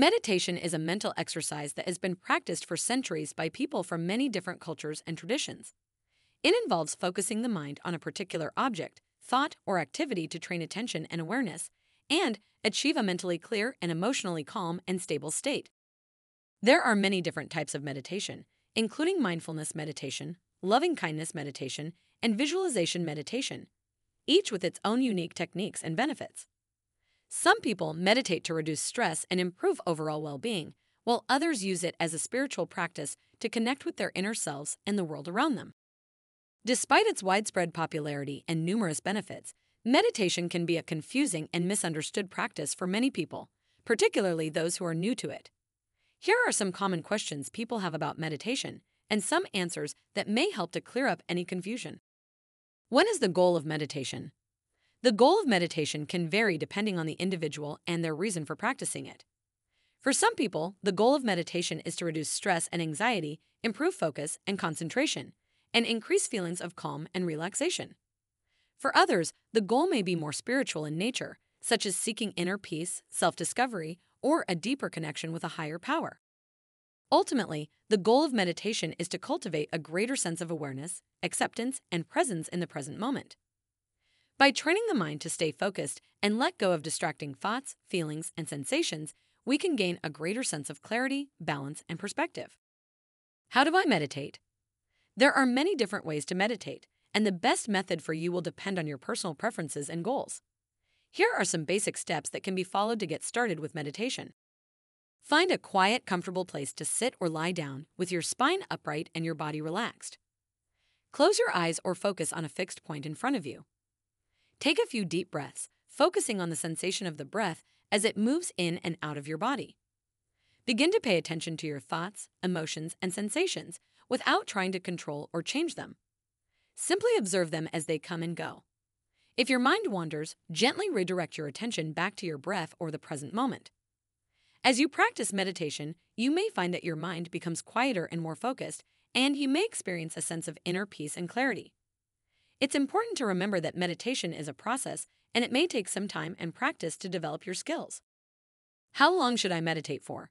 Meditation is a mental exercise that has been practiced for centuries by people from many different cultures and traditions. It involves focusing the mind on a particular object, thought, or activity to train attention and awareness, and achieve a mentally clear and emotionally calm and stable state. There are many different types of meditation, including mindfulness meditation, loving kindness meditation, and visualization meditation, each with its own unique techniques and benefits. Some people meditate to reduce stress and improve overall well being, while others use it as a spiritual practice to connect with their inner selves and the world around them. Despite its widespread popularity and numerous benefits, meditation can be a confusing and misunderstood practice for many people, particularly those who are new to it. Here are some common questions people have about meditation and some answers that may help to clear up any confusion. When is the goal of meditation? The goal of meditation can vary depending on the individual and their reason for practicing it. For some people, the goal of meditation is to reduce stress and anxiety, improve focus and concentration, and increase feelings of calm and relaxation. For others, the goal may be more spiritual in nature, such as seeking inner peace, self discovery, or a deeper connection with a higher power. Ultimately, the goal of meditation is to cultivate a greater sense of awareness, acceptance, and presence in the present moment. By training the mind to stay focused and let go of distracting thoughts, feelings, and sensations, we can gain a greater sense of clarity, balance, and perspective. How do I meditate? There are many different ways to meditate, and the best method for you will depend on your personal preferences and goals. Here are some basic steps that can be followed to get started with meditation. Find a quiet, comfortable place to sit or lie down with your spine upright and your body relaxed. Close your eyes or focus on a fixed point in front of you. Take a few deep breaths, focusing on the sensation of the breath as it moves in and out of your body. Begin to pay attention to your thoughts, emotions, and sensations without trying to control or change them. Simply observe them as they come and go. If your mind wanders, gently redirect your attention back to your breath or the present moment. As you practice meditation, you may find that your mind becomes quieter and more focused, and you may experience a sense of inner peace and clarity. It's important to remember that meditation is a process and it may take some time and practice to develop your skills. How long should I meditate for?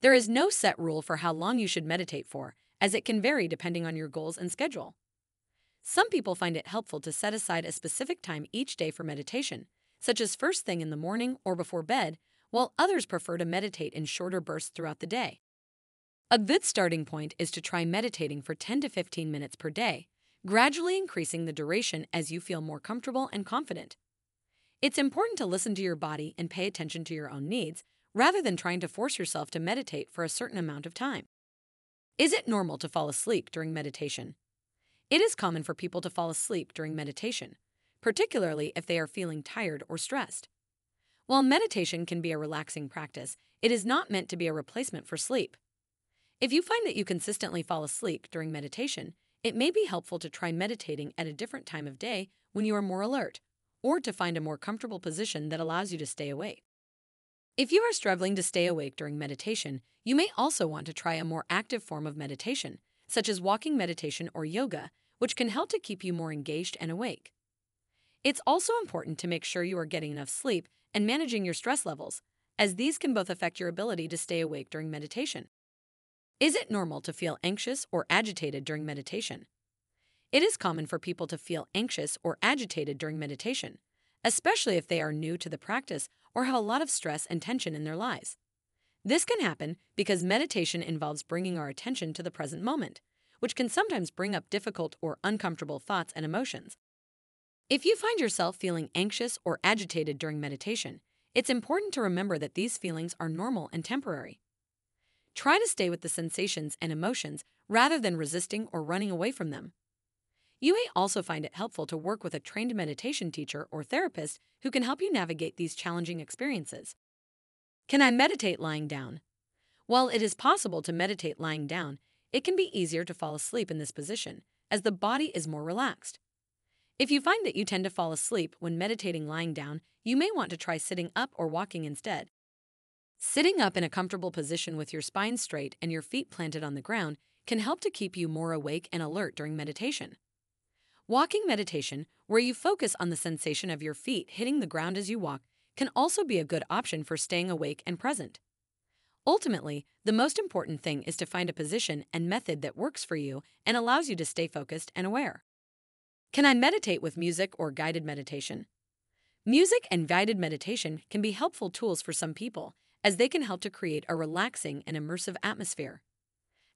There is no set rule for how long you should meditate for, as it can vary depending on your goals and schedule. Some people find it helpful to set aside a specific time each day for meditation, such as first thing in the morning or before bed, while others prefer to meditate in shorter bursts throughout the day. A good starting point is to try meditating for 10 to 15 minutes per day, gradually increasing the duration as you feel more comfortable and confident. It's important to listen to your body and pay attention to your own needs rather than trying to force yourself to meditate for a certain amount of time. Is it normal to fall asleep during meditation? It is common for people to fall asleep during meditation, particularly if they are feeling tired or stressed. While meditation can be a relaxing practice, it is not meant to be a replacement for sleep. If you find that you consistently fall asleep during meditation, it may be helpful to try meditating at a different time of day when you are more alert, or to find a more comfortable position that allows you to stay awake. If you are struggling to stay awake during meditation, you may also want to try a more active form of meditation, such as walking meditation or yoga, which can help to keep you more engaged and awake. It's also important to make sure you are getting enough sleep and managing your stress levels, as these can both affect your ability to stay awake during meditation. Is it normal to feel anxious or agitated during meditation? It is common for people to feel anxious or agitated during meditation, especially if they are new to the practice or have a lot of stress and tension in their lives. This can happen because meditation involves bringing our attention to the present moment, which can sometimes bring up difficult or uncomfortable thoughts and emotions. If you find yourself feeling anxious or agitated during meditation, it's important to remember that these feelings are normal and temporary. Try to stay with the sensations and emotions rather than resisting or running away from them. You may also find it helpful to work with a trained meditation teacher or therapist who can help you navigate these challenging experiences. Can I meditate lying down? While it is possible to meditate lying down, it can be easier to fall asleep in this position, as the body is more relaxed. If you find that you tend to fall asleep when meditating lying down, you may want to try sitting up or walking instead. Sitting up in a comfortable position with your spine straight and your feet planted on the ground can help to keep you more awake and alert during meditation. Walking meditation, where you focus on the sensation of your feet hitting the ground as you walk, can also be a good option for staying awake and present. Ultimately, the most important thing is to find a position and method that works for you and allows you to stay focused and aware. Can I meditate with music or guided meditation? Music and guided meditation can be helpful tools for some people, as they can help to create a relaxing and immersive atmosphere.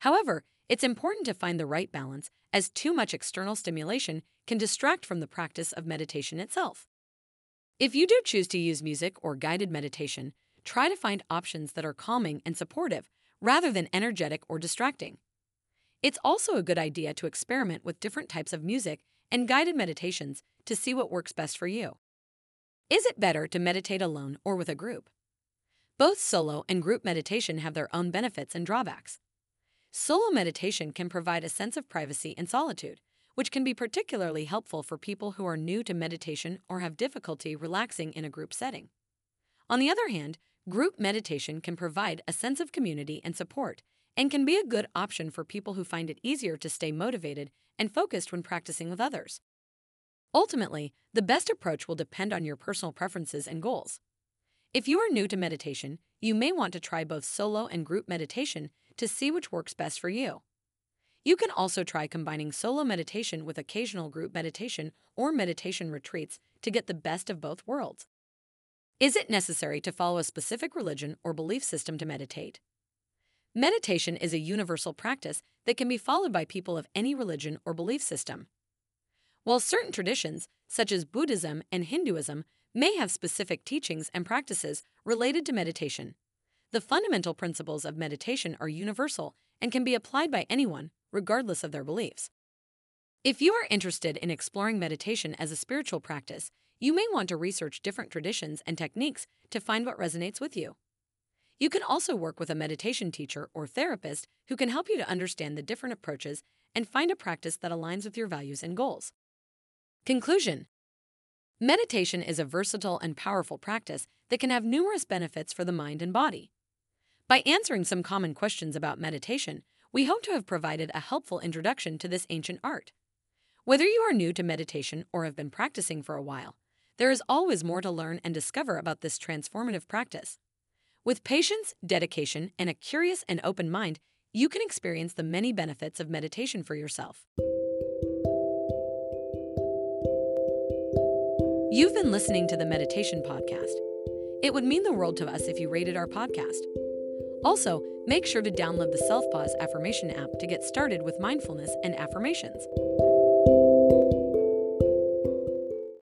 However, it's important to find the right balance, as too much external stimulation can distract from the practice of meditation itself. If you do choose to use music or guided meditation, try to find options that are calming and supportive rather than energetic or distracting. It's also a good idea to experiment with different types of music and guided meditations to see what works best for you. Is it better to meditate alone or with a group? Both solo and group meditation have their own benefits and drawbacks. Solo meditation can provide a sense of privacy and solitude, which can be particularly helpful for people who are new to meditation or have difficulty relaxing in a group setting. On the other hand, Group meditation can provide a sense of community and support and can be a good option for people who find it easier to stay motivated and focused when practicing with others. Ultimately, the best approach will depend on your personal preferences and goals. If you are new to meditation, you may want to try both solo and group meditation to see which works best for you. You can also try combining solo meditation with occasional group meditation or meditation retreats to get the best of both worlds. Is it necessary to follow a specific religion or belief system to meditate? Meditation is a universal practice that can be followed by people of any religion or belief system. While certain traditions, such as Buddhism and Hinduism, may have specific teachings and practices related to meditation, the fundamental principles of meditation are universal and can be applied by anyone, regardless of their beliefs. If you are interested in exploring meditation as a spiritual practice, you may want to research different traditions and techniques to find what resonates with you. You can also work with a meditation teacher or therapist who can help you to understand the different approaches and find a practice that aligns with your values and goals. Conclusion Meditation is a versatile and powerful practice that can have numerous benefits for the mind and body. By answering some common questions about meditation, we hope to have provided a helpful introduction to this ancient art. Whether you are new to meditation or have been practicing for a while, there is always more to learn and discover about this transformative practice. With patience, dedication, and a curious and open mind, you can experience the many benefits of meditation for yourself. You've been listening to the Meditation Podcast. It would mean the world to us if you rated our podcast. Also, make sure to download the Selfpause Affirmation app to get started with mindfulness and affirmations.